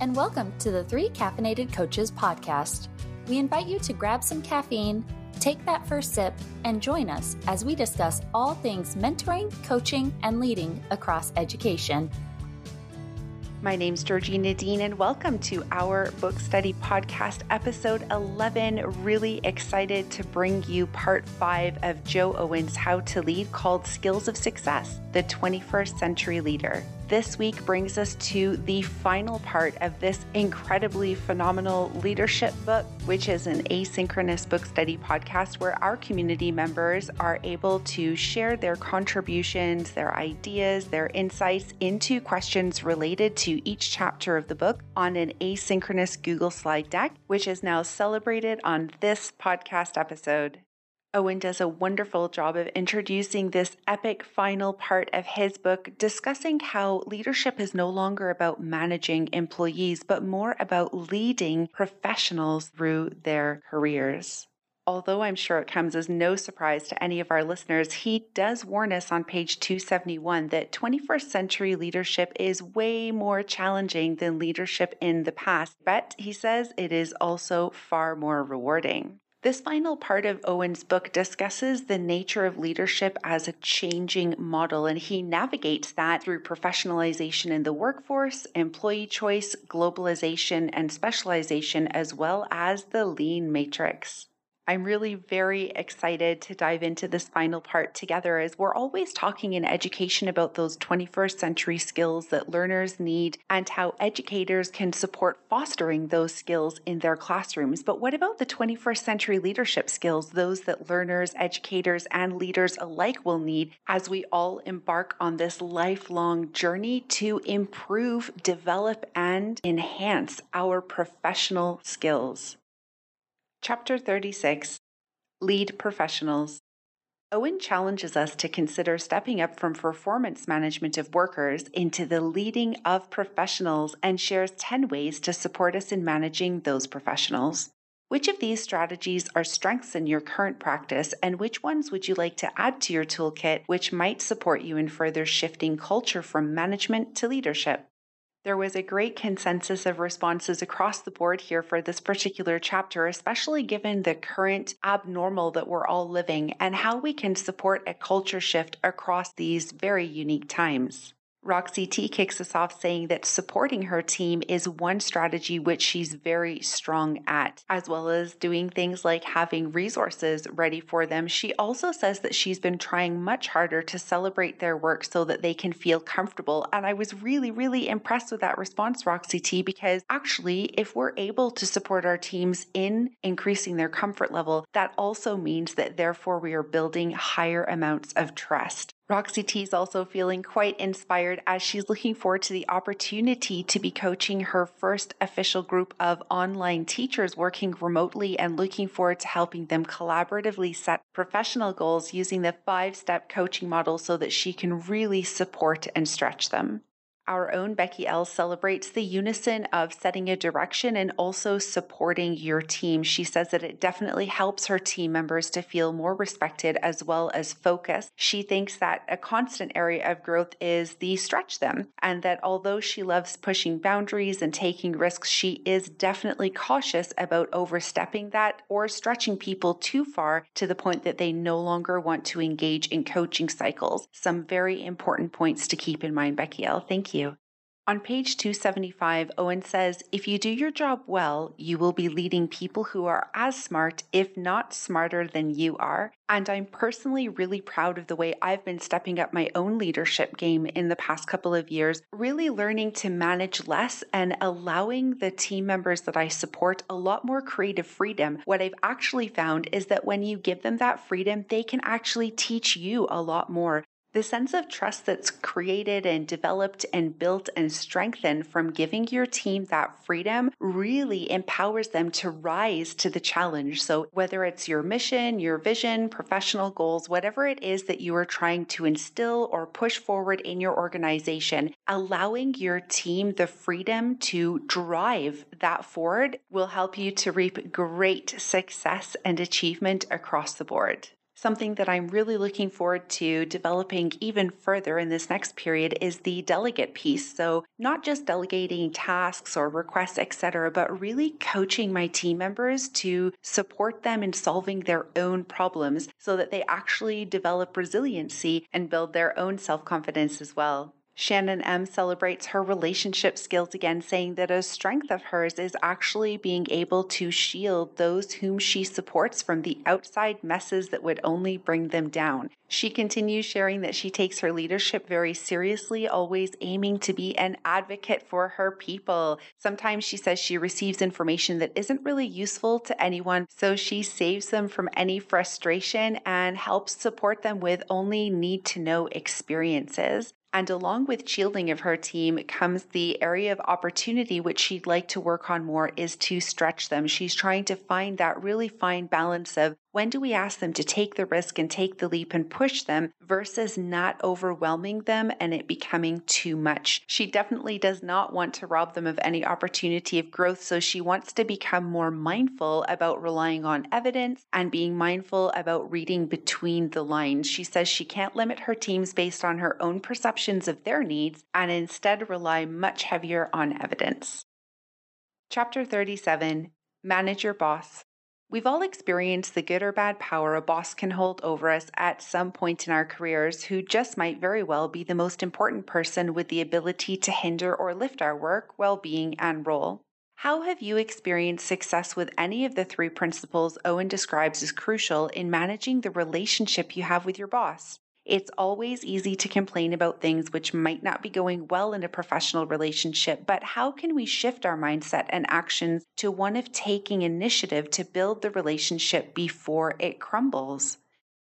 and welcome to the Three Caffeinated Coaches podcast. We invite you to grab some caffeine, take that first sip, and join us as we discuss all things mentoring, coaching, and leading across education. My name's Georgina Dean, and welcome to our book study podcast, episode 11. Really excited to bring you part five of Jo Owen's How to Lead called Skills of Success The 21st Century Leader this week brings us to the final part of this incredibly phenomenal leadership book, which is an asynchronous book study podcast where our community members are able to share their contributions, their ideas, their insights into questions related to each chapter of the book on an asynchronous Google slide deck, which is now celebrated on this podcast episode. Owen does a wonderful job of introducing this epic final part of his book, discussing how leadership is no longer about managing employees, but more about leading professionals through their careers. Although I'm sure it comes as no surprise to any of our listeners, he does warn us on page 271 that 21st century leadership is way more challenging than leadership in the past, but he says it is also far more rewarding. This final part of Owen's book discusses the nature of leadership as a changing model, and he navigates that through professionalization in the workforce, employee choice, globalization, and specialization, as well as the lean matrix. I'm really very excited to dive into this final part together as we're always talking in education about those 21st century skills that learners need and how educators can support fostering those skills in their classrooms. But what about the 21st century leadership skills, those that learners, educators, and leaders alike will need as we all embark on this lifelong journey to improve, develop, and enhance our professional skills? Chapter 36 Lead Professionals. Owen challenges us to consider stepping up from performance management of workers into the leading of professionals and shares 10 ways to support us in managing those professionals. Which of these strategies are strengths in your current practice, and which ones would you like to add to your toolkit which might support you in further shifting culture from management to leadership? There was a great consensus of responses across the board here for this particular chapter, especially given the current abnormal that we're all living and how we can support a culture shift across these very unique times. Roxy T kicks us off saying that supporting her team is one strategy which she's very strong at, as well as doing things like having resources ready for them. She also says that she's been trying much harder to celebrate their work so that they can feel comfortable. And I was really, really impressed with that response, Roxy T, because actually, if we're able to support our teams in increasing their comfort level, that also means that therefore we are building higher amounts of trust. Roxy T is also feeling quite inspired as she's looking forward to the opportunity to be coaching her first official group of online teachers working remotely and looking forward to helping them collaboratively set professional goals using the five step coaching model so that she can really support and stretch them. Our own Becky L celebrates the unison of setting a direction and also supporting your team. She says that it definitely helps her team members to feel more respected as well as focused. She thinks that a constant area of growth is the stretch them, and that although she loves pushing boundaries and taking risks, she is definitely cautious about overstepping that or stretching people too far to the point that they no longer want to engage in coaching cycles. Some very important points to keep in mind, Becky L. Thank you. On page 275, Owen says, If you do your job well, you will be leading people who are as smart, if not smarter than you are. And I'm personally really proud of the way I've been stepping up my own leadership game in the past couple of years, really learning to manage less and allowing the team members that I support a lot more creative freedom. What I've actually found is that when you give them that freedom, they can actually teach you a lot more. The sense of trust that's created and developed and built and strengthened from giving your team that freedom really empowers them to rise to the challenge. So, whether it's your mission, your vision, professional goals, whatever it is that you are trying to instill or push forward in your organization, allowing your team the freedom to drive that forward will help you to reap great success and achievement across the board. Something that I'm really looking forward to developing even further in this next period is the delegate piece. So, not just delegating tasks or requests, etc., but really coaching my team members to support them in solving their own problems so that they actually develop resiliency and build their own self confidence as well. Shannon M celebrates her relationship skills again, saying that a strength of hers is actually being able to shield those whom she supports from the outside messes that would only bring them down. She continues sharing that she takes her leadership very seriously, always aiming to be an advocate for her people. Sometimes she says she receives information that isn't really useful to anyone, so she saves them from any frustration and helps support them with only need to know experiences. And along with shielding of her team comes the area of opportunity, which she'd like to work on more, is to stretch them. She's trying to find that really fine balance of when do we ask them to take the risk and take the leap and push them versus not overwhelming them and it becoming too much? She definitely does not want to rob them of any opportunity of growth. So she wants to become more mindful about relying on evidence and being mindful about reading between the lines. She says she can't limit her teams based on her own perceptions of their needs and instead rely much heavier on evidence. Chapter 37 Manage Your Boss. We've all experienced the good or bad power a boss can hold over us at some point in our careers who just might very well be the most important person with the ability to hinder or lift our work, well being, and role. How have you experienced success with any of the three principles Owen describes as crucial in managing the relationship you have with your boss? It's always easy to complain about things which might not be going well in a professional relationship, but how can we shift our mindset and actions to one of taking initiative to build the relationship before it crumbles?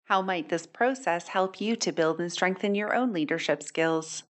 How might this process help you to build and strengthen your own leadership skills?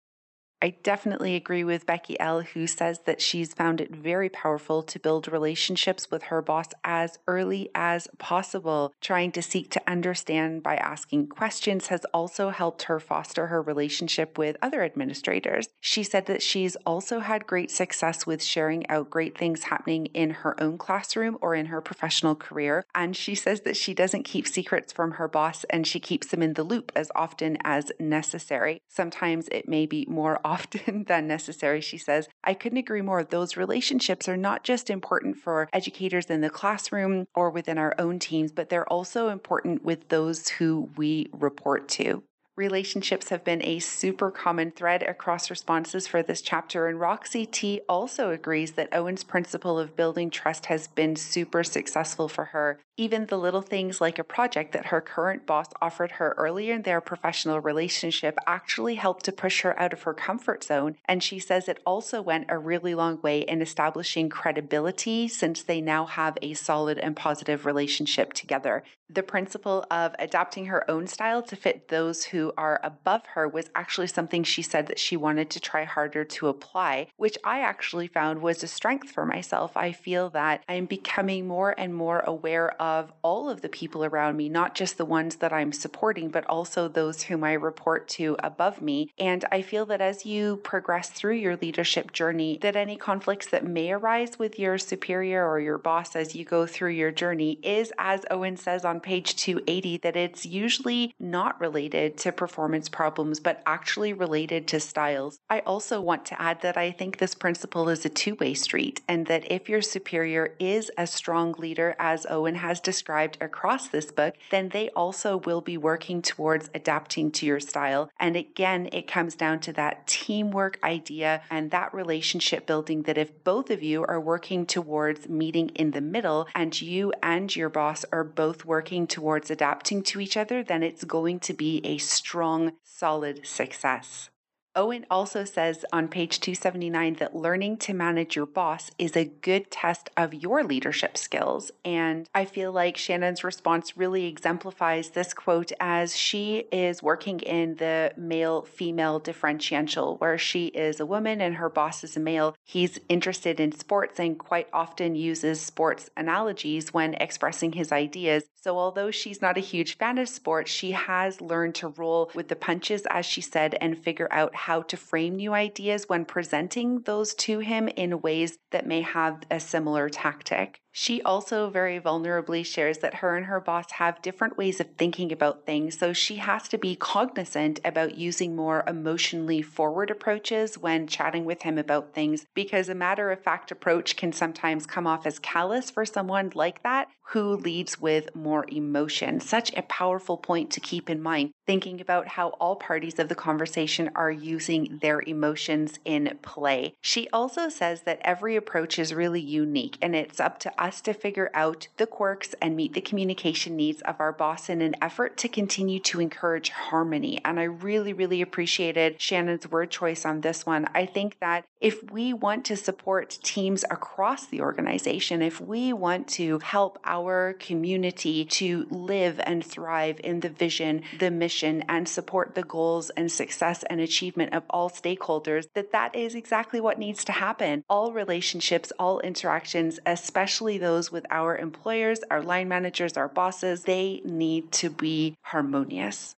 I definitely agree with Becky L., who says that she's found it very powerful to build relationships with her boss as early as possible. Trying to seek to understand by asking questions has also helped her foster her relationship with other administrators. She said that she's also had great success with sharing out great things happening in her own classroom or in her professional career. And she says that she doesn't keep secrets from her boss and she keeps them in the loop as often as necessary. Sometimes it may be more often than necessary, she says. I couldn't agree more. Those relationships are not just important for educators in the classroom or within our own teams, but they're also important with those who we report to. Relationships have been a super common thread across responses for this chapter, and Roxy T also agrees that Owen's principle of building trust has been super successful for her. Even the little things like a project that her current boss offered her earlier in their professional relationship actually helped to push her out of her comfort zone. And she says it also went a really long way in establishing credibility since they now have a solid and positive relationship together. The principle of adapting her own style to fit those who are above her was actually something she said that she wanted to try harder to apply, which I actually found was a strength for myself. I feel that I'm becoming more and more aware of all of the people around me, not just the ones that I'm supporting, but also those whom I report to above me. And I feel that as you progress through your leadership journey, that any conflicts that may arise with your superior or your boss as you go through your journey is, as Owen says on page 280, that it's usually not related to performance problems, but actually related to styles. I also want to add that I think this principle is a two way street, and that if your superior is a strong leader, as Owen has described across this book, then they also will be working towards adapting to your style. And again, it comes down to that teamwork idea and that relationship building that if both of you are working towards meeting in the middle and you and your boss are both working towards adapting to each other, then it's going to be a strong solid success. Owen also says on page 279 that learning to manage your boss is a good test of your leadership skills. And I feel like Shannon's response really exemplifies this quote as she is working in the male female differential, where she is a woman and her boss is a male. He's interested in sports and quite often uses sports analogies when expressing his ideas. So, although she's not a huge fan of sports, she has learned to roll with the punches, as she said, and figure out how to frame new ideas when presenting those to him in ways that may have a similar tactic. She also very vulnerably shares that her and her boss have different ways of thinking about things, so she has to be cognizant about using more emotionally forward approaches when chatting with him about things because a matter of fact approach can sometimes come off as callous for someone like that who leads with more emotion. Such a powerful point to keep in mind, thinking about how all parties of the conversation are using their emotions in play. She also says that every approach is really unique and it's up to us to figure out the quirks and meet the communication needs of our boss in an effort to continue to encourage harmony. And I really, really appreciated Shannon's word choice on this one. I think that if we want to support teams across the organization, if we want to help our community to live and thrive in the vision, the mission, and support the goals and success and achievement of all stakeholders, that that is exactly what needs to happen. All relationships, all interactions, especially those with our employers, our line managers, our bosses, they need to be harmonious.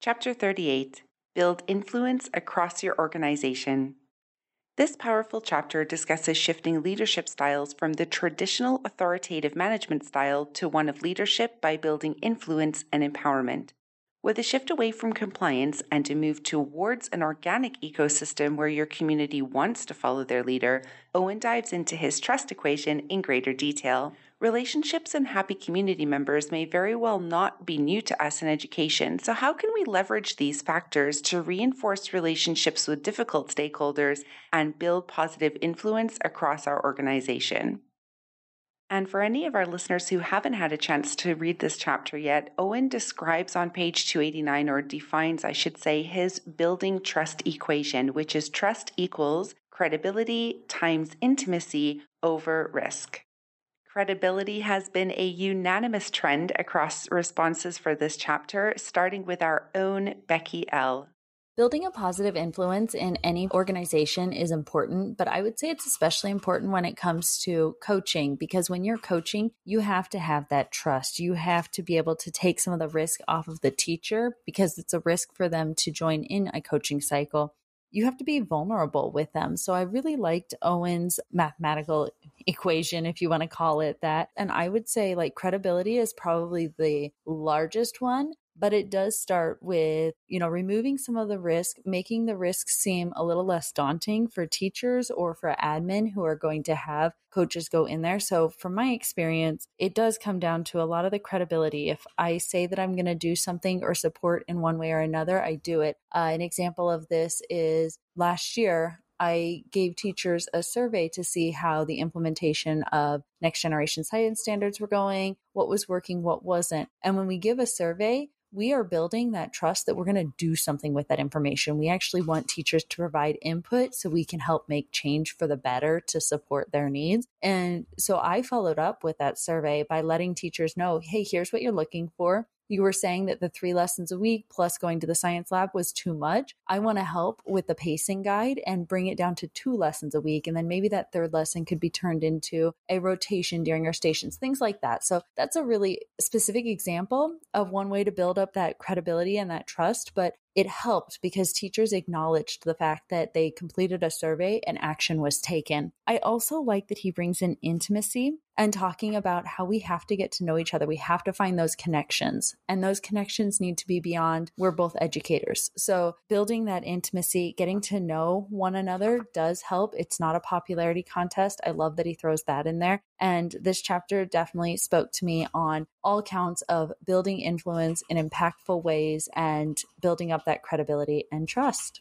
Chapter 38 Build influence across your organization. This powerful chapter discusses shifting leadership styles from the traditional authoritative management style to one of leadership by building influence and empowerment. With a shift away from compliance and a move towards an organic ecosystem where your community wants to follow their leader, Owen dives into his trust equation in greater detail. Relationships and happy community members may very well not be new to us in education, so how can we leverage these factors to reinforce relationships with difficult stakeholders and build positive influence across our organization? And for any of our listeners who haven't had a chance to read this chapter yet, Owen describes on page 289, or defines, I should say, his building trust equation, which is trust equals credibility times intimacy over risk. Credibility has been a unanimous trend across responses for this chapter, starting with our own Becky L. Building a positive influence in any organization is important, but I would say it's especially important when it comes to coaching because when you're coaching, you have to have that trust. You have to be able to take some of the risk off of the teacher because it's a risk for them to join in a coaching cycle you have to be vulnerable with them. So I really liked Owen's mathematical equation, if you want to call it that. And I would say like credibility is probably the largest one but it does start with, you know, removing some of the risk, making the risk seem a little less daunting for teachers or for admin who are going to have coaches go in there. So, from my experience, it does come down to a lot of the credibility. If I say that I'm going to do something or support in one way or another, I do it. Uh, an example of this is last year, I gave teachers a survey to see how the implementation of next generation science standards were going, what was working, what wasn't. And when we give a survey, we are building that trust that we're going to do something with that information. We actually want teachers to provide input so we can help make change for the better to support their needs. And so I followed up with that survey by letting teachers know hey, here's what you're looking for you were saying that the three lessons a week plus going to the science lab was too much. I want to help with the pacing guide and bring it down to two lessons a week. And then maybe that third lesson could be turned into a rotation during our stations, things like that. So that's a really specific example of one way to build up that credibility and that trust. But it helped because teachers acknowledged the fact that they completed a survey and action was taken. I also like that he brings in intimacy and talking about how we have to get to know each other. We have to find those connections, and those connections need to be beyond we're both educators. So, building that intimacy, getting to know one another does help. It's not a popularity contest. I love that he throws that in there. And this chapter definitely spoke to me on all counts of building influence in impactful ways and building up that credibility and trust.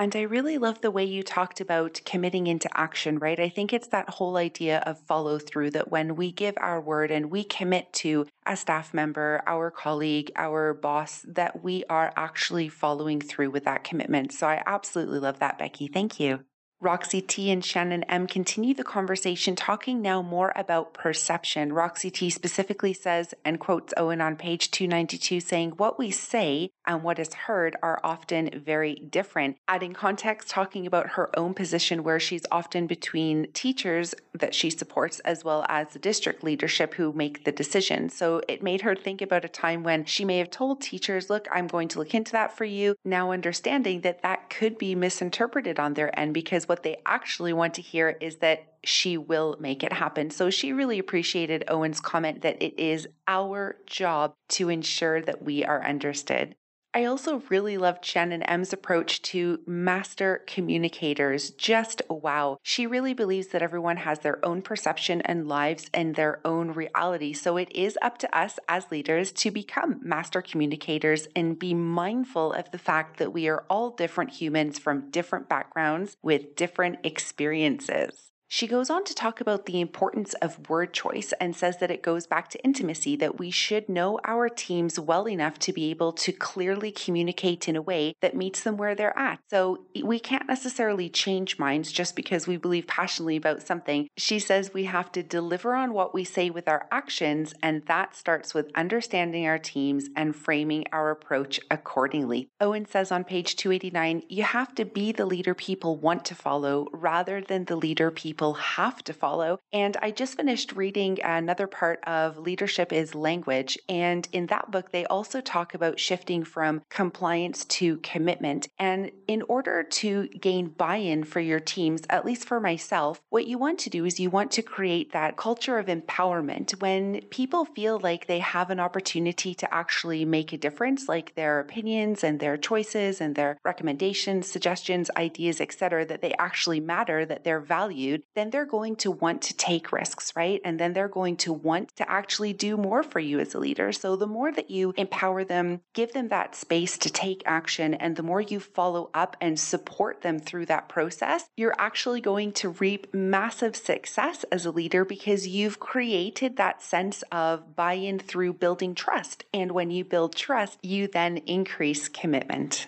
And I really love the way you talked about committing into action, right? I think it's that whole idea of follow through that when we give our word and we commit to a staff member, our colleague, our boss, that we are actually following through with that commitment. So I absolutely love that, Becky. Thank you. Roxy T and Shannon M continue the conversation, talking now more about perception. Roxy T specifically says, and quotes Owen on page 292, saying, What we say and what is heard are often very different. Adding context, talking about her own position, where she's often between teachers that she supports as well as the district leadership who make the decision. So it made her think about a time when she may have told teachers, Look, I'm going to look into that for you. Now understanding that that could be misinterpreted on their end because what they actually want to hear is that she will make it happen. So she really appreciated Owen's comment that it is our job to ensure that we are understood. I also really loved Shannon M's approach to master communicators. Just wow. She really believes that everyone has their own perception and lives and their own reality. So it is up to us as leaders to become master communicators and be mindful of the fact that we are all different humans from different backgrounds with different experiences. She goes on to talk about the importance of word choice and says that it goes back to intimacy, that we should know our teams well enough to be able to clearly communicate in a way that meets them where they're at. So we can't necessarily change minds just because we believe passionately about something. She says we have to deliver on what we say with our actions, and that starts with understanding our teams and framing our approach accordingly. Owen says on page 289 you have to be the leader people want to follow rather than the leader people people have to follow. And I just finished reading another part of Leadership is Language. And in that book, they also talk about shifting from compliance to commitment. And in order to gain buy in for your teams, at least for myself, what you want to do is you want to create that culture of empowerment when people feel like they have an opportunity to actually make a difference, like their opinions and their choices and their recommendations, suggestions, ideas, etc., that they actually matter, that they're valued, then they're going to want to take risks, right? And then they're going to want to actually do more for you as a leader. So the more that you empower them, give them that space to take action, and the more you follow up and support them through that process, you're actually going to reap massive success as a leader because you've created that sense of buy in through building trust. And when you build trust, you then increase commitment.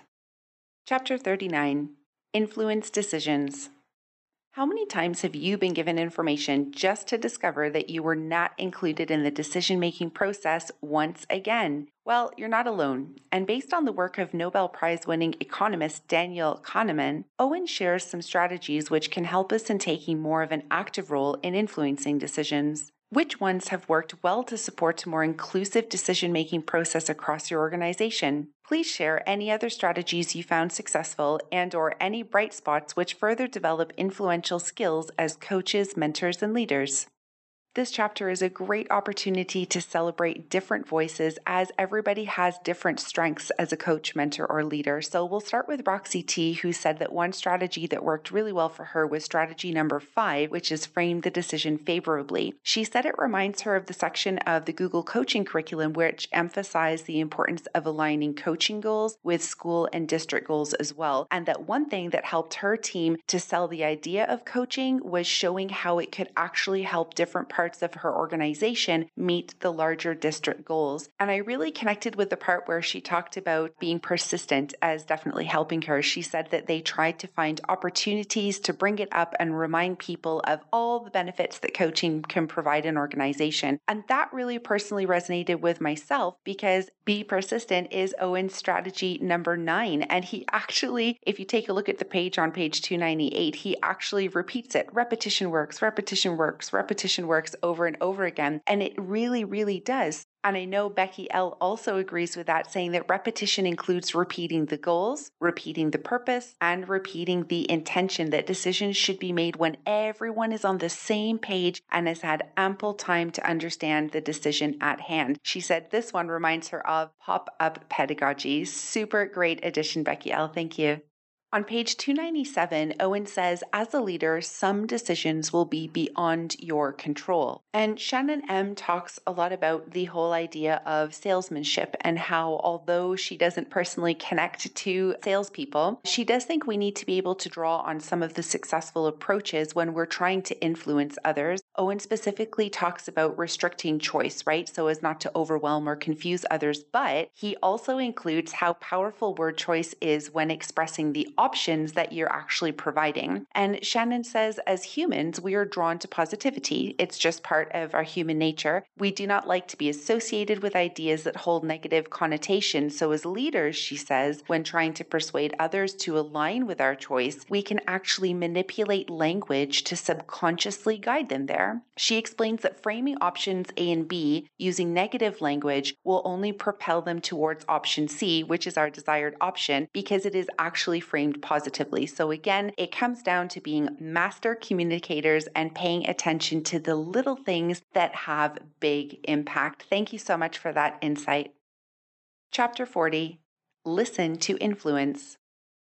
Chapter 39 Influence Decisions. How many times have you been given information just to discover that you were not included in the decision making process once again? Well, you're not alone. And based on the work of Nobel Prize winning economist Daniel Kahneman, Owen shares some strategies which can help us in taking more of an active role in influencing decisions. Which ones have worked well to support a more inclusive decision making process across your organization? Please share any other strategies you found successful and or any bright spots which further develop influential skills as coaches, mentors, and leaders. This chapter is a great opportunity to celebrate different voices as everybody has different strengths as a coach, mentor, or leader. So we'll start with Roxy T, who said that one strategy that worked really well for her was strategy number five, which is frame the decision favorably. She said it reminds her of the section of the Google coaching curriculum, which emphasized the importance of aligning coaching goals with school and district goals as well. And that one thing that helped her team to sell the idea of coaching was showing how it could actually help different parts of her organization meet the larger district goals. And I really connected with the part where she talked about being persistent as definitely helping her. She said that they tried to find opportunities to bring it up and remind people of all the benefits that coaching can provide an organization. And that really personally resonated with myself because be persistent is Owen's strategy number nine. And he actually, if you take a look at the page on page 298, he actually repeats it repetition works, repetition works, repetition works works over and over again. And it really, really does. And I know Becky L also agrees with that, saying that repetition includes repeating the goals, repeating the purpose, and repeating the intention that decisions should be made when everyone is on the same page and has had ample time to understand the decision at hand. She said this one reminds her of pop up pedagogy. Super great addition, Becky L. Thank you. On page 297, Owen says, as a leader, some decisions will be beyond your control. And Shannon M talks a lot about the whole idea of salesmanship and how, although she doesn't personally connect to salespeople, she does think we need to be able to draw on some of the successful approaches when we're trying to influence others. Owen specifically talks about restricting choice, right? So as not to overwhelm or confuse others, but he also includes how powerful word choice is when expressing the options that you're actually providing. And Shannon says, as humans, we are drawn to positivity. It's just part of our human nature. We do not like to be associated with ideas that hold negative connotations. So, as leaders, she says, when trying to persuade others to align with our choice, we can actually manipulate language to subconsciously guide them there. She explains that framing options A and B using negative language will only propel them towards option C, which is our desired option, because it is actually framed framed positively. So, again, it comes down to being master communicators and paying attention to the little things that have big impact. Thank you so much for that insight. Chapter 40 Listen to Influence.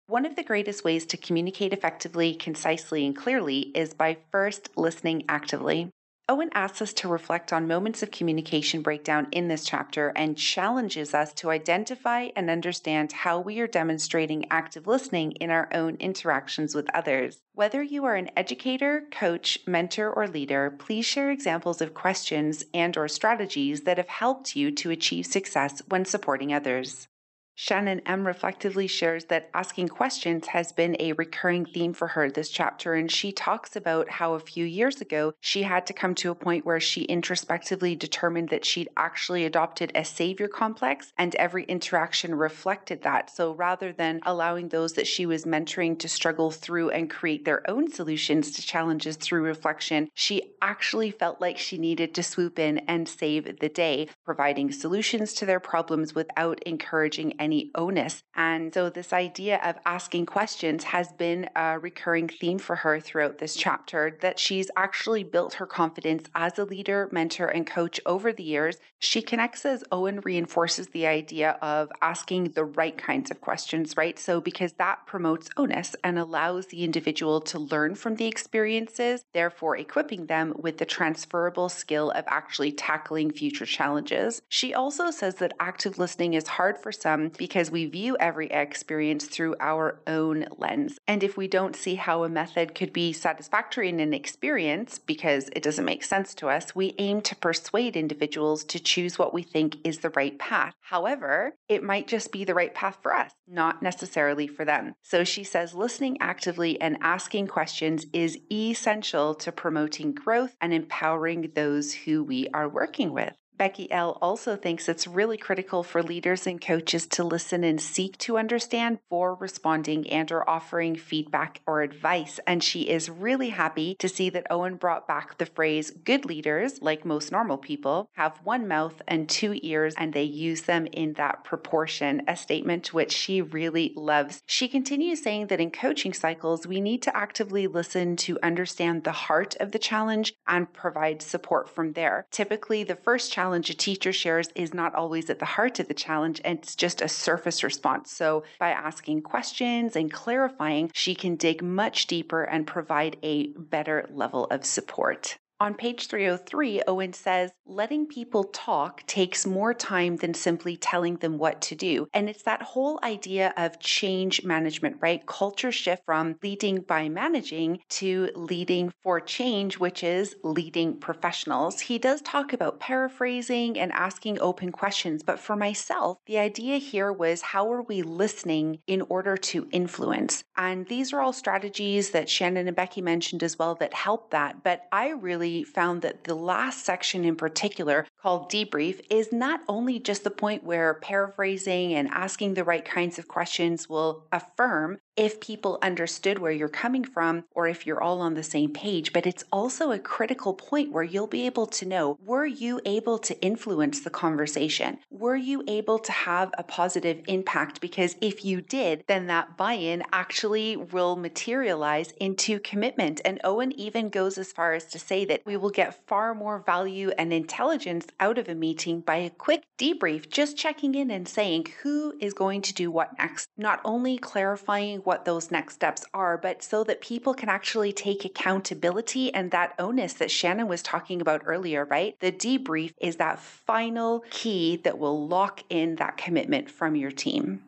One of the greatest ways to communicate effectively, concisely, and clearly is by first listening actively. Owen asks us to reflect on moments of communication breakdown in this chapter and challenges us to identify and understand how we are demonstrating active listening in our own interactions with others. Whether you are an educator, coach, mentor, or leader, please share examples of questions and or strategies that have helped you to achieve success when supporting others. Shannon M. reflectively shares that asking questions has been a recurring theme for her this chapter, and she talks about how a few years ago she had to come to a point where she introspectively determined that she'd actually adopted a savior complex, and every interaction reflected that. So rather than allowing those that she was mentoring to struggle through and create their own solutions to challenges through reflection, she actually felt like she needed to swoop in and save the day, providing solutions to their problems without encouraging any onus. And so, this idea of asking questions has been a recurring theme for her throughout this chapter that she's actually built her confidence as a leader, mentor, and coach over the years. She connects as Owen reinforces the idea of asking the right kinds of questions, right? So, because that promotes onus and allows the individual to learn from the experiences, therefore equipping them with the transferable skill of actually tackling future challenges. She also says that active listening is hard for some because we view every experience through our own lens. And if we don't see how a method could be satisfactory in an experience because it doesn't make sense to us, we aim to persuade individuals to choose what we think is the right path. However, it might just be the right path for us, not necessarily for them. So she says listening actively and asking questions is essential to promoting growth and empowering those who we are working with. Becky L. also thinks it's really critical for leaders and coaches to listen and seek to understand before responding and or offering feedback or advice. And she is really happy to see that Owen brought back the phrase good leaders, like most normal people, have one mouth and two ears and they use them in that proportion, a statement which she really loves. She continues saying that in coaching cycles, we need to actively listen to understand the heart of the challenge and provide support from there. Typically, the first challenge challenge a teacher shares is not always at the heart of the challenge, and it's just a surface response. So, by asking questions and clarifying, she can dig much deeper and provide a better level of support. On page 303, Owen says, letting people talk takes more time than simply telling them what to do. And it's that whole idea of change management, right? Culture shift from leading by managing to leading for change, which is leading professionals. He does talk about paraphrasing and asking open questions. But for myself, the idea here was how are we listening in order to influence? And these are all strategies that Shannon and Becky mentioned as well that help that. But I really found that the last section in particular, called debrief, is not only just the point where paraphrasing and asking the right kinds of questions will affirm if people understood where you're coming from or if you're all on the same page, but it's also a critical point where you'll be able to know were you able to influence the conversation? Were you able to have a positive impact? Because if you did, then that buy in actually will materialize into commitment. And Owen even goes as far as to say that we will get far more value and intelligence out of a meeting by a quick debrief, just checking in and saying who is going to do what next, not only clarifying what those next steps are, but so that people can actually take accountability and that onus that Shannon was talking about earlier, right? The debrief is that final key that will lock in that commitment from your team.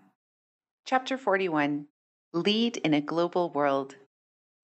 Chapter 41 Lead in a Global World.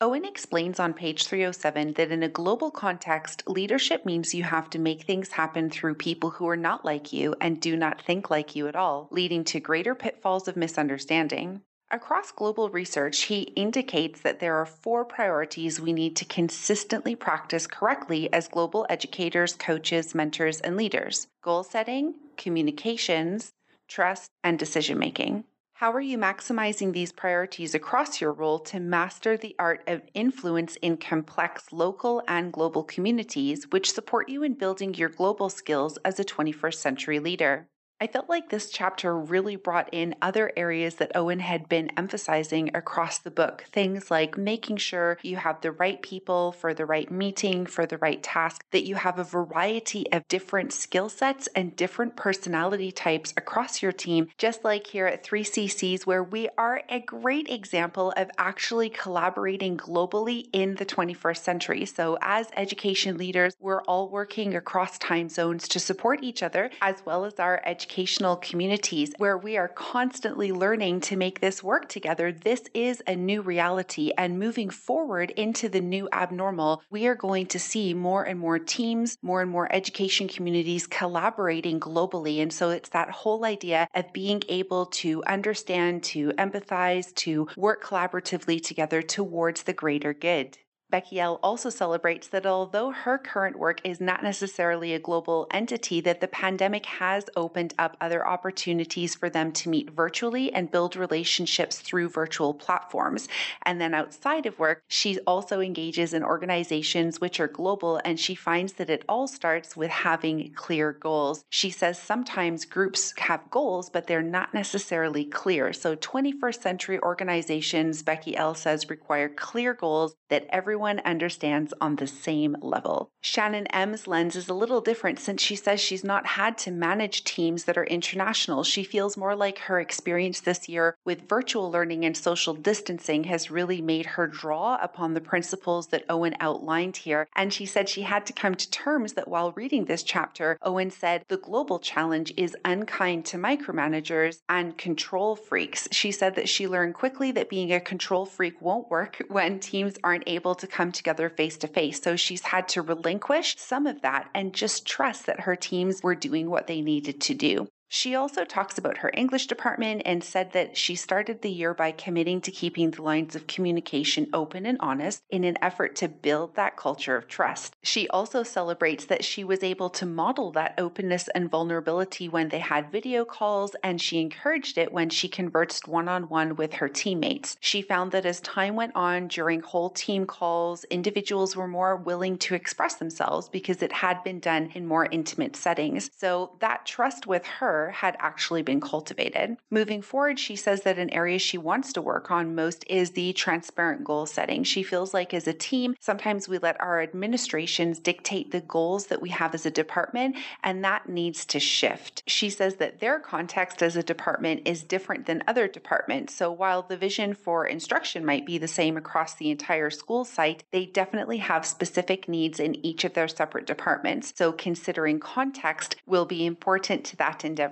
Owen explains on page 307 that in a global context, leadership means you have to make things happen through people who are not like you and do not think like you at all, leading to greater pitfalls of misunderstanding. Across global research, he indicates that there are four priorities we need to consistently practice correctly as global educators, coaches, mentors, and leaders goal setting, communications, trust, and decision making. How are you maximizing these priorities across your role to master the art of influence in complex local and global communities, which support you in building your global skills as a 21st century leader? I felt like this chapter really brought in other areas that Owen had been emphasizing across the book. Things like making sure you have the right people for the right meeting, for the right task, that you have a variety of different skill sets and different personality types across your team, just like here at 3CCs, where we are a great example of actually collaborating globally in the 21st century. So, as education leaders, we're all working across time zones to support each other, as well as our education educational communities where we are constantly learning to make this work together, this is a new reality. And moving forward into the new abnormal, we are going to see more and more teams, more and more education communities collaborating globally. And so it's that whole idea of being able to understand, to empathize, to work collaboratively together towards the greater good. Becky L. also celebrates that although her current work is not necessarily a global entity, that the pandemic has opened up other opportunities for them to meet virtually and build relationships through virtual platforms. And then outside of work, she also engages in organizations which are global, and she finds that it all starts with having clear goals. She says sometimes groups have goals, but they're not necessarily clear. So 21st century organizations, Becky L. says, require clear goals that everyone everyone understands on the same level. Shannon M's lens is a little different since she says she's not had to manage teams that are international. She feels more like her experience this year with virtual learning and social distancing has really made her draw upon the principles that Owen outlined here. And she said she had to come to terms that while reading this chapter, Owen said the global challenge is unkind to micromanagers and control freaks. She said that she learned quickly that being a control freak won't work when teams aren't able to come together face to face. So she's had to relinquish some of that and just trust that her teams were doing what they needed to do. She also talks about her English department and said that she started the year by committing to keeping the lines of communication open and honest in an effort to build that culture of trust. She also celebrates that she was able to model that openness and vulnerability when they had video calls, and she encouraged it when she conversed one on one with her teammates. She found that as time went on during whole team calls, individuals were more willing to express themselves because it had been done in more intimate settings. So that trust with her had actually been cultivated. Moving forward, she says that an area she wants to work on most is the transparent goal setting. She feels like as a team, sometimes we let our administrations dictate the goals that we have as a department, and that needs to shift. She says that their context as a department is different than other departments. So while the vision for instruction might be the same across the entire school site, they definitely have specific needs in each of their separate departments. So considering context will be important to that endeavor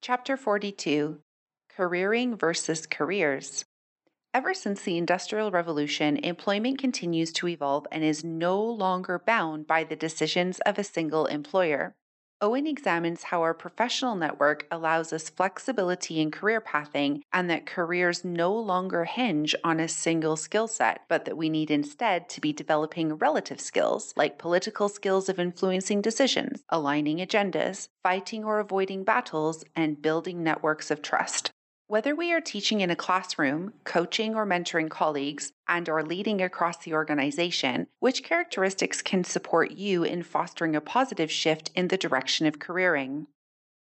Chapter 42 Careering versus Careers. Ever since the Industrial Revolution, employment continues to evolve and is no longer bound by the decisions of a single employer. Owen examines how our professional network allows us flexibility in career pathing and that careers no longer hinge on a single skill set, but that we need instead to be developing relative skills like political skills of influencing decisions, aligning agendas, fighting or avoiding battles, and building networks of trust. Whether we are teaching in a classroom, coaching or mentoring colleagues, and or leading across the organization, which characteristics can support you in fostering a positive shift in the direction of careering?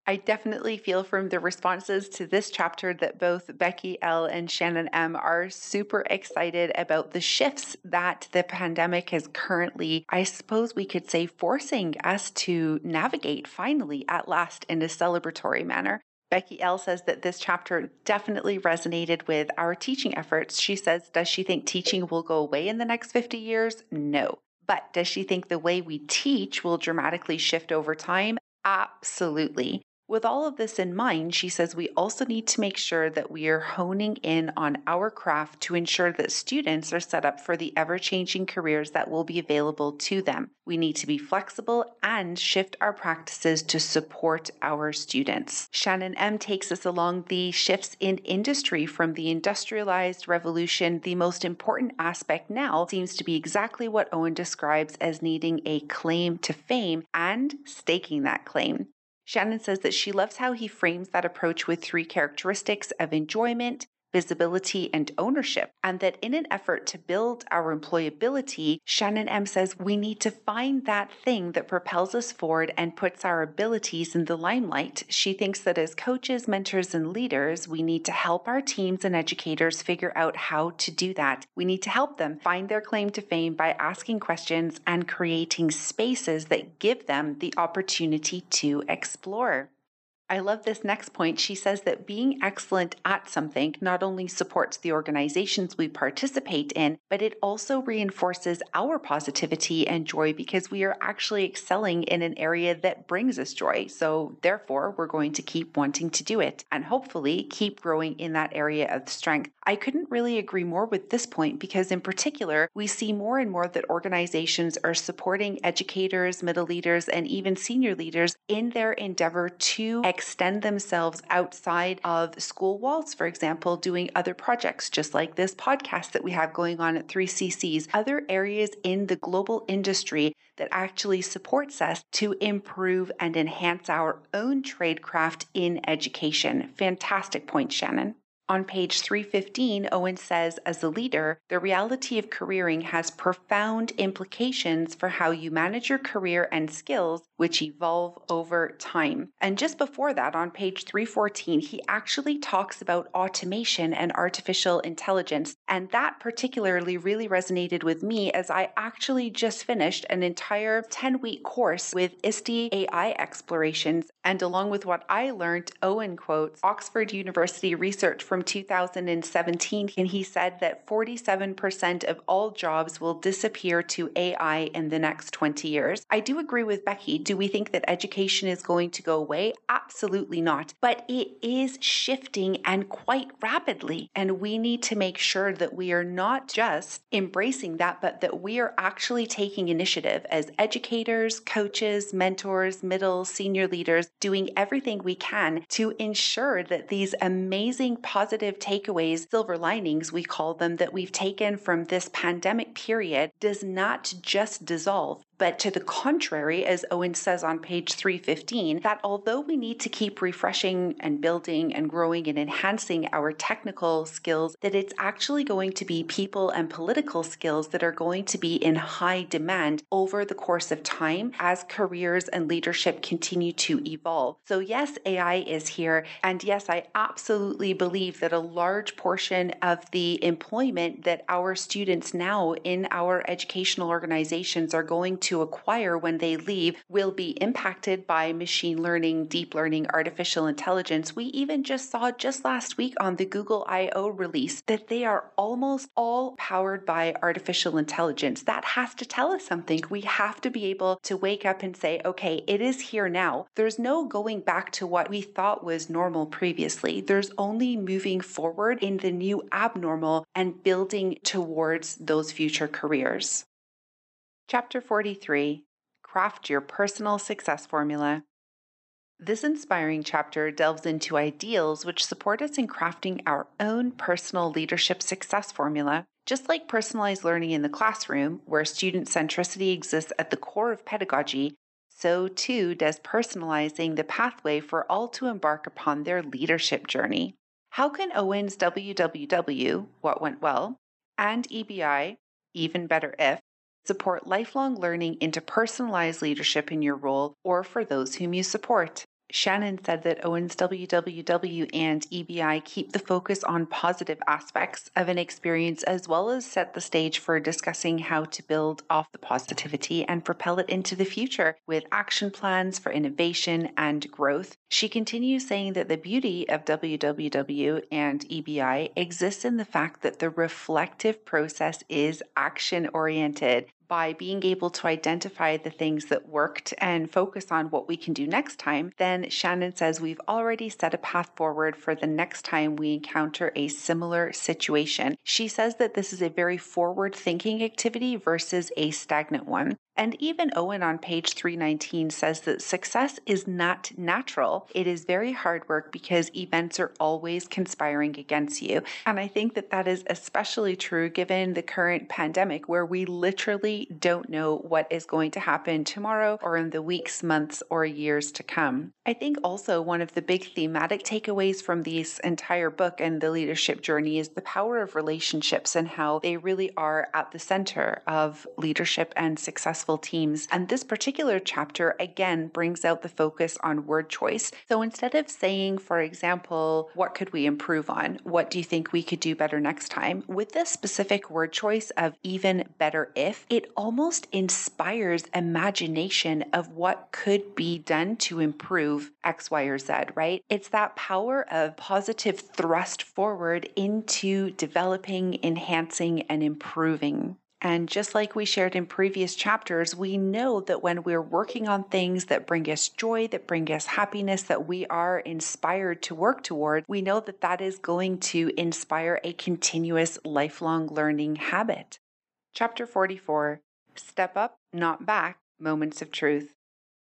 I definitely feel from the responses to this chapter that both Becky L and Shannon M are super excited about the shifts that the pandemic is currently, I suppose we could say, forcing us to navigate finally at last in a celebratory manner. Becky L says that this chapter definitely resonated with our teaching efforts. She says, Does she think teaching will go away in the next 50 years? No. But does she think the way we teach will dramatically shift over time? Absolutely. With all of this in mind, she says we also need to make sure that we are honing in on our craft to ensure that students are set up for the ever changing careers that will be available to them. We need to be flexible and shift our practices to support our students. Shannon M takes us along the shifts in industry from the industrialized revolution. The most important aspect now seems to be exactly what Owen describes as needing a claim to fame and staking that claim. Shannon says that she loves how he frames that approach with three characteristics of enjoyment, visibility, and ownership. And that in an effort to build our employability, Shannon M says we need to find that thing that propels us forward and puts our abilities in the limelight. She thinks that as coaches, mentors, and leaders, we need to help our teams and educators figure out how to do that. We need to help them find their claim to fame by asking questions and creating spaces that give them the opportunity to explore. I love this next point. She says that being excellent at something not only supports the organizations we participate in, but it also reinforces our positivity and joy because we are actually excelling in an area that brings us joy. So, therefore, we're going to keep wanting to do it and hopefully keep growing in that area of strength. I couldn't really agree more with this point because, in particular, we see more and more that organizations are supporting educators, middle leaders, and even senior leaders in their endeavor to extend themselves outside of school walls, for example, doing other projects, just like this podcast that we have going on at 3CCs, other areas in the global industry that actually supports us to improve and enhance our own tradecraft in education. Fantastic point, Shannon. On page 315, Owen says, as a leader, the reality of careering has profound implications for how you manage your career and skills, which evolve over time. And just before that, on page 314, he actually talks about automation and artificial intelligence. And that particularly really resonated with me as I actually just finished an entire 10 week course with ISTE AI explorations. And along with what I learned, Owen quotes Oxford University research from 2017, and he said that 47% of all jobs will disappear to AI in the next 20 years. I do agree with Becky. Do we think that education is going to go away? Absolutely not. But it is shifting and quite rapidly. And we need to make sure that we are not just embracing that, but that we are actually taking initiative as educators, coaches, mentors, middle, senior leaders, doing everything we can to ensure that these amazing positive takeaways, silver linings, we call them, that we've taken from this pandemic period does not just dissolve, but to the contrary, as Owen says on page 315, that although we need to keep refreshing and building and growing and enhancing our technical skills, that it's actually going to be people and political skills that are going to be in high demand over the course of time as careers and leadership continue to evolve. So, yes, AI is here. And yes, I absolutely believe that a large portion of the employment that our students now in our educational organizations are going to acquire when they leave will be impacted by machine learning, deep learning, artificial intelligence. We even just saw just last week on the Google I/O release that they are almost all powered by artificial intelligence. That has to tell us something. We have to be able to wake up and say, okay, it is here now. There's no going back to what we thought was normal previously. There's only moving forward in the new abnormal and building towards those future careers. Chapter 43 Craft Your Personal Success Formula. This inspiring chapter delves into ideals which support us in crafting our own personal leadership success formula. Just like personalized learning in the classroom, where student centricity exists at the core of pedagogy, so too does personalizing the pathway for all to embark upon their leadership journey. How can Owen's WWW, What Went Well, and EBI, Even Better If, Support lifelong learning into personalized leadership in your role or for those whom you support. Shannon said that Owens WWW and EBI keep the focus on positive aspects of an experience as well as set the stage for discussing how to build off the positivity and propel it into the future with action plans for innovation and growth. She continues saying that the beauty of WWW and EBI exists in the fact that the reflective process is action oriented by being able to identify the things that worked and focus on what we can do next time, then Shannon says we've already set a path forward for the next time we encounter a similar situation. She says that this is a very forward thinking activity versus a stagnant one. And even Owen on page 319 says that success is not natural. It is very hard work because events are always conspiring against you. And I think that that is especially true given the current pandemic where we literally don't know what is going to happen tomorrow or in the weeks, months, or years to come. I think also one of the big thematic takeaways from this entire book and the leadership journey is the power of relationships and how they really are at the center of leadership and success successful teams. And this particular chapter again brings out the focus on word choice. So instead of saying, for example, what could we improve on? What do you think we could do better next time? With this specific word choice of even better if, it almost inspires imagination of what could be done to improve X, Y, or Z, right? It's that power of positive thrust forward into developing, enhancing, and improving. And just like we shared in previous chapters, we know that when we're working on things that bring us joy, that bring us happiness, that we are inspired to work toward, we know that that is going to inspire a continuous lifelong learning habit. Chapter 44 Step Up, Not Back Moments of Truth.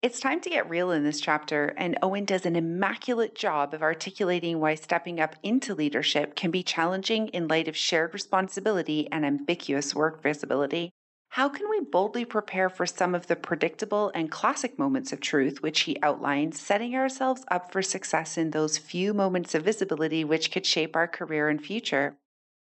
It's time to get real in this chapter, and Owen does an immaculate job of articulating why stepping up into leadership can be challenging in light of shared responsibility and ambiguous work visibility. How can we boldly prepare for some of the predictable and classic moments of truth, which he outlines, setting ourselves up for success in those few moments of visibility which could shape our career and future?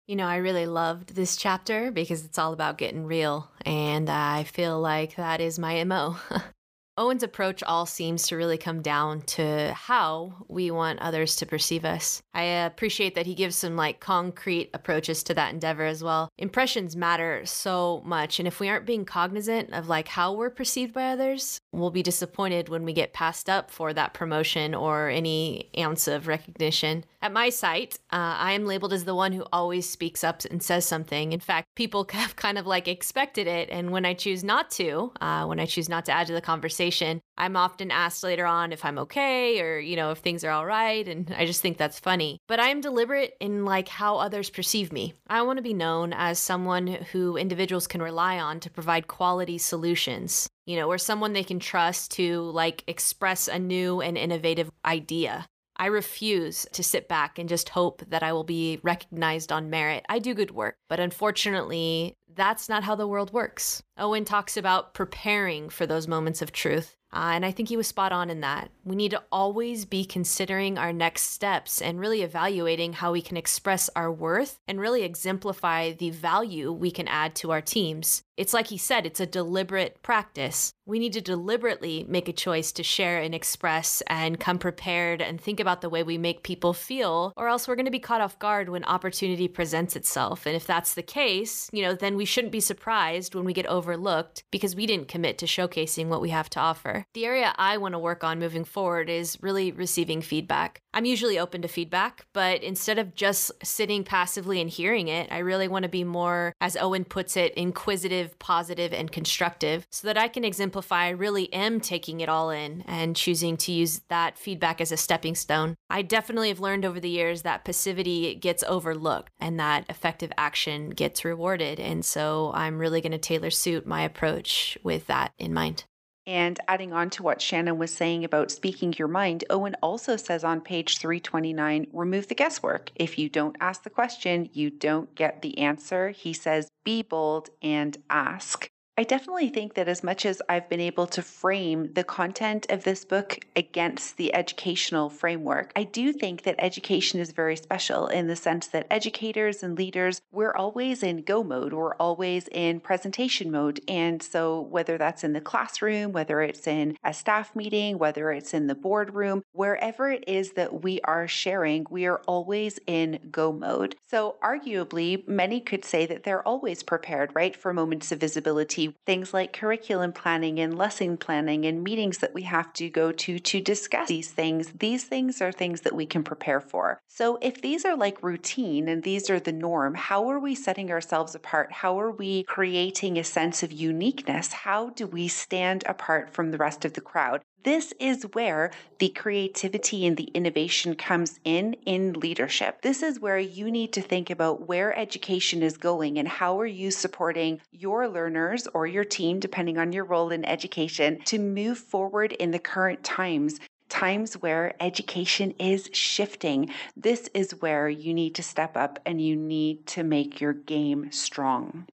You know, I really loved this chapter because it's all about getting real, and I feel like that is my MO. Owen's approach all seems to really come down to how we want others to perceive us. I appreciate that he gives some like concrete approaches to that endeavor as well. Impressions matter so much, and if we aren't being cognizant of like how we're perceived by others, we'll be disappointed when we get passed up for that promotion or any ounce of recognition. At my site, uh, I am labeled as the one who always speaks up and says something. In fact, people have kind of like expected it, and when I choose not to, uh, when I choose not to add to the conversation conversation, I'm often asked later on if I'm okay or, you know, if things are all right. And I just think that's funny. But I am deliberate in like how others perceive me. I want to be known as someone who individuals can rely on to provide quality solutions, you know, or someone they can trust to like express a new and innovative idea. I refuse to sit back and just hope that I will be recognized on merit. I do good work, but unfortunately, that's not how the world works. Owen talks about preparing for those moments of truth. Uh, and I think he was spot on in that. We need to always be considering our next steps and really evaluating how we can express our worth and really exemplify the value we can add to our teams. It's like he said, it's a deliberate practice. We need to deliberately make a choice to share and express and come prepared and think about the way we make people feel, or else we're going to be caught off guard when opportunity presents itself. And if that's the case, you know, then we shouldn't be surprised when we get overlooked because we didn't commit to showcasing what we have to offer. The area I want to work on moving forward is really receiving feedback. I'm usually open to feedback, but instead of just sitting passively and hearing it, I really want to be more, as Owen puts it, inquisitive, positive, and constructive so that I can exemplify I really am taking it all in and choosing to use that feedback as a stepping stone. I definitely have learned over the years that passivity gets overlooked and that effective action gets rewarded. And so I'm really going to tailor suit my approach with that in mind. And adding on to what Shannon was saying about speaking your mind, Owen also says on page 329 remove the guesswork. If you don't ask the question, you don't get the answer. He says be bold and ask. I definitely think that as much as I've been able to frame the content of this book against the educational framework, I do think that education is very special in the sense that educators and leaders, we're always in go mode, we're always in presentation mode. And so, whether that's in the classroom, whether it's in a staff meeting, whether it's in the boardroom, wherever it is that we are sharing, we are always in go mode. So, arguably, many could say that they're always prepared, right, for moments of visibility things like curriculum planning and lesson planning and meetings that we have to go to to discuss these things. These things are things that we can prepare for. So if these are like routine and these are the norm, how are we setting ourselves apart? How are we creating a sense of uniqueness? How do we stand apart from the rest of the crowd? This is where the creativity and the innovation comes in in leadership. This is where you need to think about where education is going and how are you supporting your learners or your team, depending on your role in education, to move forward in the current times times where education is shifting. This is where you need to step up and you need to make your game strong.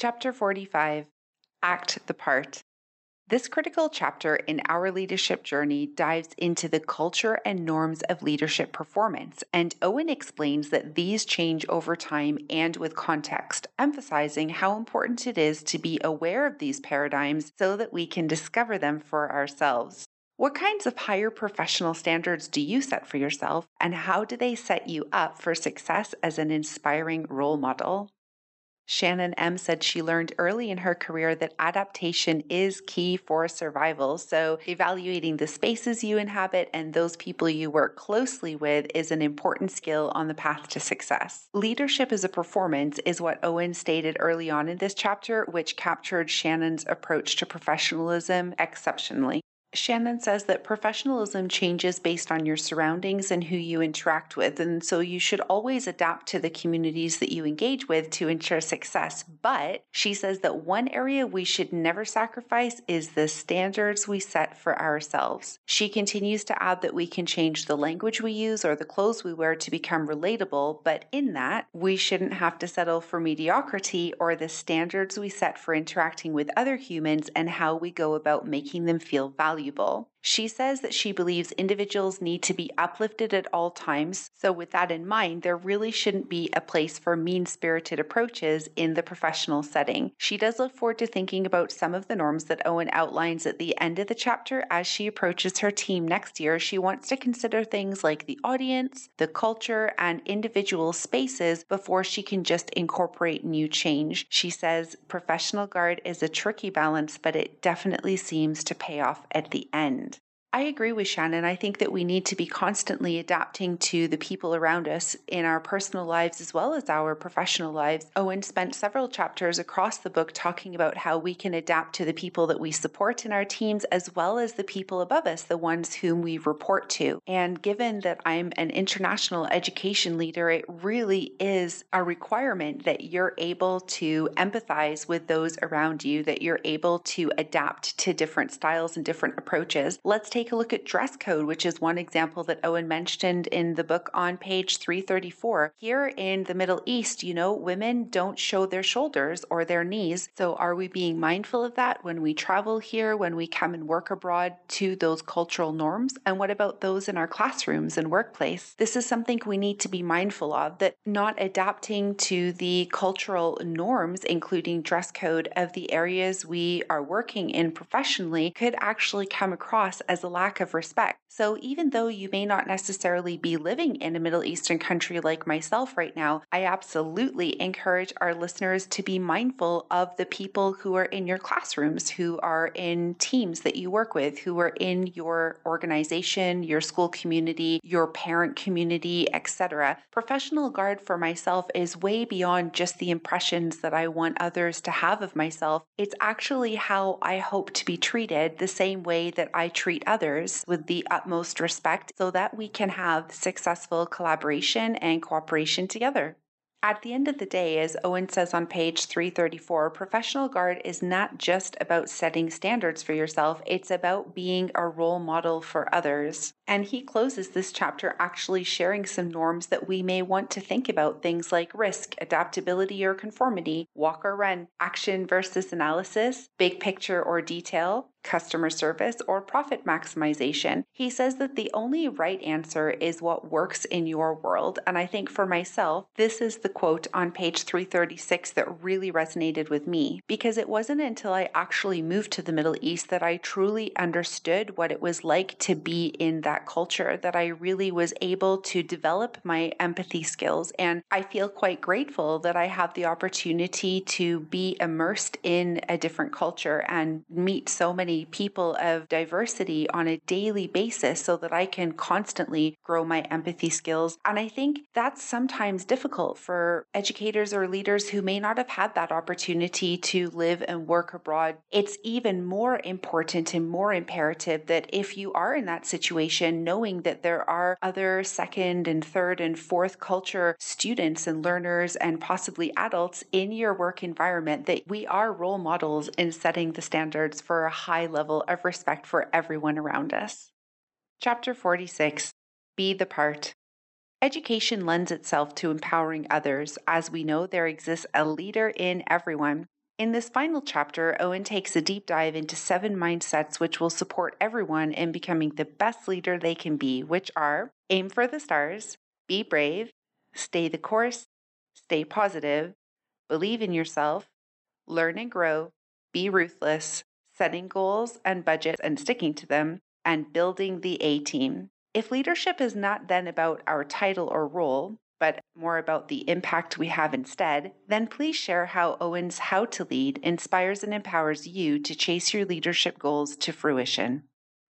Chapter 45 Act the Part. This critical chapter in our leadership journey dives into the culture and norms of leadership performance, and Owen explains that these change over time and with context, emphasizing how important it is to be aware of these paradigms so that we can discover them for ourselves. What kinds of higher professional standards do you set for yourself, and how do they set you up for success as an inspiring role model? Shannon M said she learned early in her career that adaptation is key for survival. So, evaluating the spaces you inhabit and those people you work closely with is an important skill on the path to success. Leadership as a performance is what Owen stated early on in this chapter, which captured Shannon's approach to professionalism exceptionally. Shannon says that professionalism changes based on your surroundings and who you interact with. And so you should always adapt to the communities that you engage with to ensure success. But she says that one area we should never sacrifice is the standards we set for ourselves. She continues to add that we can change the language we use or the clothes we wear to become relatable, but in that, we shouldn't have to settle for mediocrity or the standards we set for interacting with other humans and how we go about making them feel valuable valuable. She says that she believes individuals need to be uplifted at all times. So, with that in mind, there really shouldn't be a place for mean spirited approaches in the professional setting. She does look forward to thinking about some of the norms that Owen outlines at the end of the chapter as she approaches her team next year. She wants to consider things like the audience, the culture, and individual spaces before she can just incorporate new change. She says professional guard is a tricky balance, but it definitely seems to pay off at the end. I agree with Shannon. I think that we need to be constantly adapting to the people around us in our personal lives as well as our professional lives. Owen spent several chapters across the book talking about how we can adapt to the people that we support in our teams as well as the people above us, the ones whom we report to. And given that I'm an international education leader, it really is a requirement that you're able to empathize with those around you, that you're able to adapt to different styles and different approaches. Let's take take a look at dress code, which is one example that Owen mentioned in the book on page 334. Here in the Middle East, you know, women don't show their shoulders or their knees. So, are we being mindful of that when we travel here, when we come and work abroad to those cultural norms? And what about those in our classrooms and workplace? This is something we need to be mindful of that not adapting to the cultural norms, including dress code of the areas we are working in professionally, could actually come across as a lack of respect. So, even though you may not necessarily be living in a Middle Eastern country like myself right now, I absolutely encourage our listeners to be mindful of the people who are in your classrooms, who are in teams that you work with, who are in your organization, your school community, your parent community, etc. Professional guard for myself is way beyond just the impressions that I want others to have of myself. It's actually how I hope to be treated the same way that I treat others others with the utmost respect so that we can have successful collaboration and cooperation together. At the end of the day, as Owen says on page 334, professional guard is not just about setting standards for yourself, it's about being a role model for others. And he closes this chapter actually sharing some norms that we may want to think about things like risk, adaptability or conformity, walk or run, action versus analysis, big picture or detail, customer service, or profit maximization. He says that the only right answer is what works in your world. And I think for myself, this is the quote on page 336 that really resonated with me because it wasn't until I actually moved to the Middle East that I truly understood what it was like to be in that culture, that I really was able to develop my empathy skills. And I feel quite grateful that I have the opportunity to be immersed in a different culture and meet so many many people of diversity on a daily basis so that I can constantly grow my empathy skills. And I think that's sometimes difficult for educators or leaders who may not have had that opportunity to live and work abroad. It's even more important and more imperative that if you are in that situation, knowing that there are other second and third and fourth culture students and learners and possibly adults in your work environment, that we are role models in setting the standards for a high level of respect for everyone around us. Chapter 46 Be the Part. Education lends itself to empowering others. As we know, there exists a leader in everyone. In this final chapter, Owen takes a deep dive into seven mindsets which will support everyone in becoming the best leader they can be, which are aim for the stars, be brave, stay the course, stay positive, believe in yourself, learn and grow, be ruthless, setting goals and budgets and sticking to them, and building the A team. If leadership is not then about our title or role, but more about the impact we have instead, then please share how Owen's How to Lead inspires and empowers you to chase your leadership goals to fruition.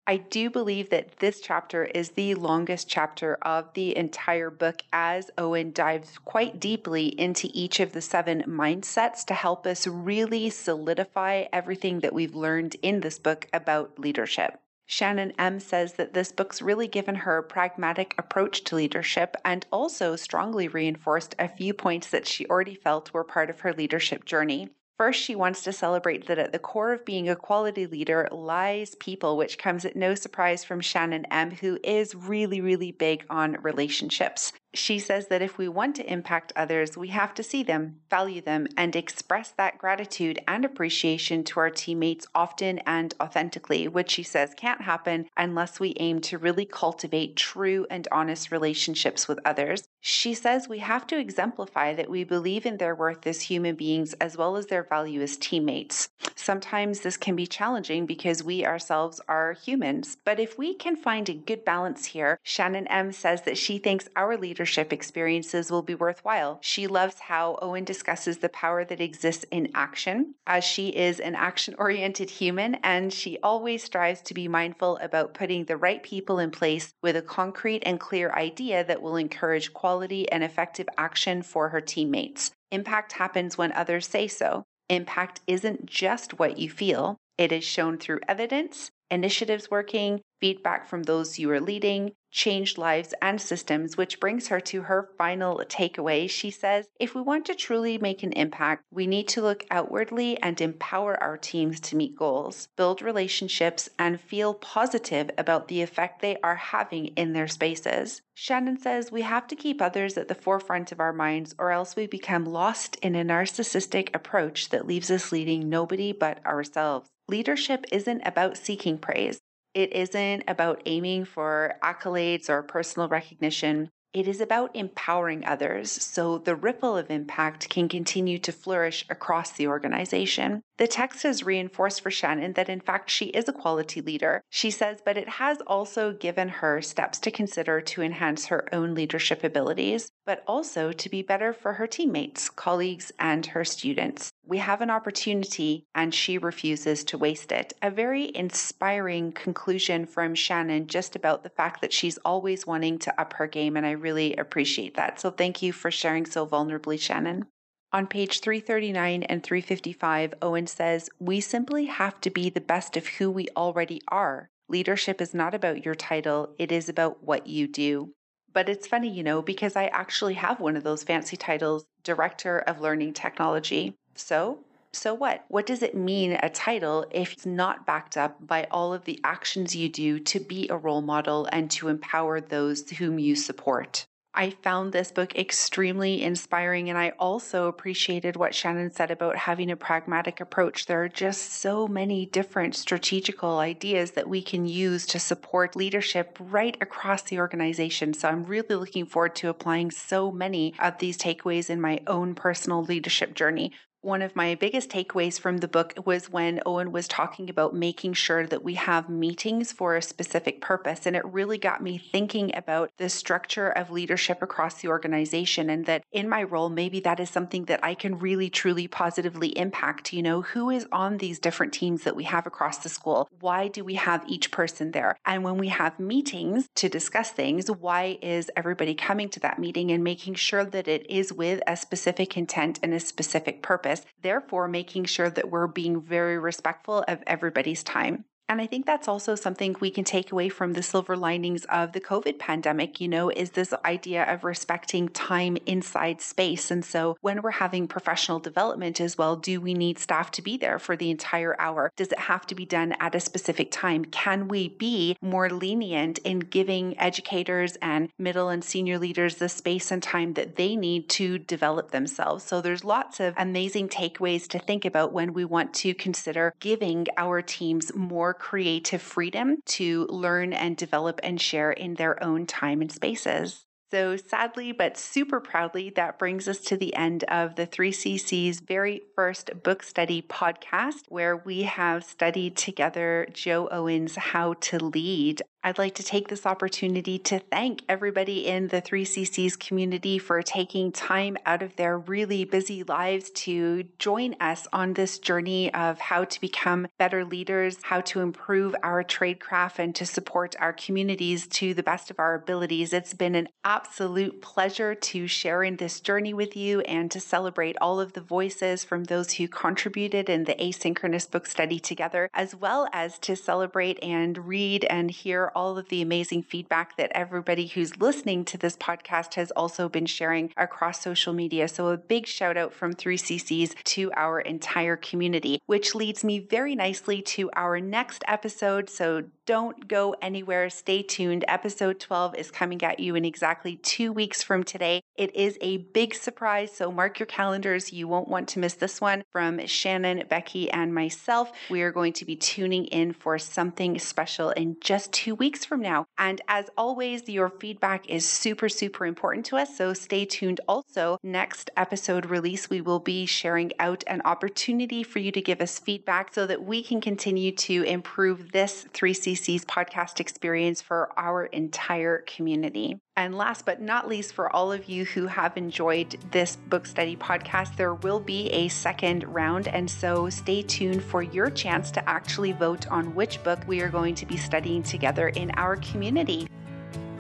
I do believe that this chapter is the longest chapter of the entire book as Owen dives quite deeply into each of the seven mindsets to help us really solidify everything that we've learned in this book about leadership. Shannon M says that this book's really given her a pragmatic approach to leadership and also strongly reinforced a few points that she already felt were part of her leadership journey. First, she wants to celebrate that at the core of being a quality leader lies people, which comes at no surprise from Shannon M., who is really, really big on relationships. She says that if we want to impact others, we have to see them, value them, and express that gratitude and appreciation to our teammates often and authentically, which she says can't happen unless we aim to really cultivate true and honest relationships with others. She says we have to exemplify that we believe in their worth as human beings as well as their value as teammates. Sometimes this can be challenging because we ourselves are humans, but if we can find a good balance here, Shannon M says that she thinks our leaders leadership experiences will be worthwhile. She loves how Owen discusses the power that exists in action, as she is an action oriented human and she always strives to be mindful about putting the right people in place with a concrete and clear idea that will encourage quality and effective action for her teammates. Impact happens when others say so. Impact isn't just what you feel, it is shown through evidence, initiatives working, feedback from those you are leading, changed lives and systems, which brings her to her final takeaway. She says, If we want to truly make an impact, we need to look outwardly and empower our teams to meet goals, build relationships, and feel positive about the effect they are having in their spaces. Shannon says we have to keep others at the forefront of our minds, or else we become lost in a narcissistic approach that leaves us leading nobody but ourselves. Leadership isn't about seeking praise. It isn't about aiming for accolades or personal recognition. It is about empowering others so the ripple of impact can continue to flourish across the organization. The text has reinforced for Shannon that in fact she is a quality leader. She says, but it has also given her steps to consider to enhance her own leadership abilities, but also to be better for her teammates, colleagues, and her students. We have an opportunity and she refuses to waste it. A very inspiring conclusion from Shannon just about the fact that she's always wanting to up her game, and I really appreciate that. So thank you for sharing so vulnerably, Shannon. On page 339 and 355, Owen says, We simply have to be the best of who we already are. Leadership is not about your title, it is about what you do. But it's funny, you know, because I actually have one of those fancy titles, Director of Learning Technology. So, so what? What does it mean, a title, if it's not backed up by all of the actions you do to be a role model and to empower those whom you support? I found this book extremely inspiring, and I also appreciated what Shannon said about having a pragmatic approach. There are just so many different strategical ideas that we can use to support leadership right across the organization. So I'm really looking forward to applying so many of these takeaways in my own personal leadership journey. One of my biggest takeaways from the book was when Owen was talking about making sure that we have meetings for a specific purpose. And it really got me thinking about the structure of leadership across the organization. And that in my role, maybe that is something that I can really, truly positively impact. You know, who is on these different teams that we have across the school? Why do we have each person there? And when we have meetings to discuss things, why is everybody coming to that meeting and making sure that it is with a specific intent and a specific purpose? Therefore, making sure that we're being very respectful of everybody's time. And I think that's also something we can take away from the silver linings of the COVID pandemic, you know, is this idea of respecting time inside space. And so when we're having professional development as well, do we need staff to be there for the entire hour? Does it have to be done at a specific time? Can we be more lenient in giving educators and middle and senior leaders the space and time that they need to develop themselves? So there's lots of amazing takeaways to think about when we want to consider giving our teams more creative freedom to learn and develop and share in their own time and spaces. So, sadly, but super proudly, that brings us to the end of the 3CC's very first book study podcast, where we have studied together Jo Owen's How to Lead. I'd like to take this opportunity to thank everybody in the 3CC's community for taking time out of their really busy lives to join us on this journey of how to become better leaders, how to improve our tradecraft, and to support our communities to the best of our abilities. It's been an absolute pleasure to share in this journey with you and to celebrate all of the voices from those who contributed in the asynchronous book study together, as well as to celebrate and read and hear all of the amazing feedback that everybody who's listening to this podcast has also been sharing across social media. So, a big shout out from 3CCs to our entire community, which leads me very nicely to our next episode. So, don't go anywhere. Stay tuned. Episode 12 is coming at you in exactly two weeks from today. It is a big surprise, so mark your calendars. You won't want to miss this one from Shannon, Becky, and myself. We are going to be tuning in for something special in just two weeks from now. And as always, your feedback is super, super important to us. So stay tuned. Also, next episode release, we will be sharing out an opportunity for you to give us feedback so that we can continue to improve this 3CC's podcast experience for our entire community. And last but not least, for all of you who have enjoyed this book study podcast, there will be a second round. And so stay tuned for your chance to actually vote on which book we are going to be studying together in our community.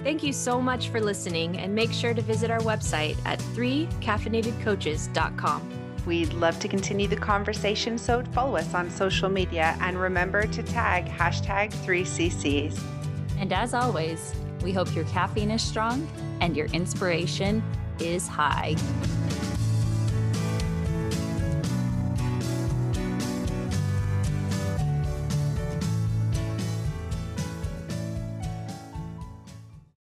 Thank you so much for listening, and make sure to visit our website at 3caffeinatedcoaches.com. We'd love to continue the conversation, so follow us on social media and remember to tag hashtag 3CCs. And as always, we hope your caffeine is strong and your inspiration is high.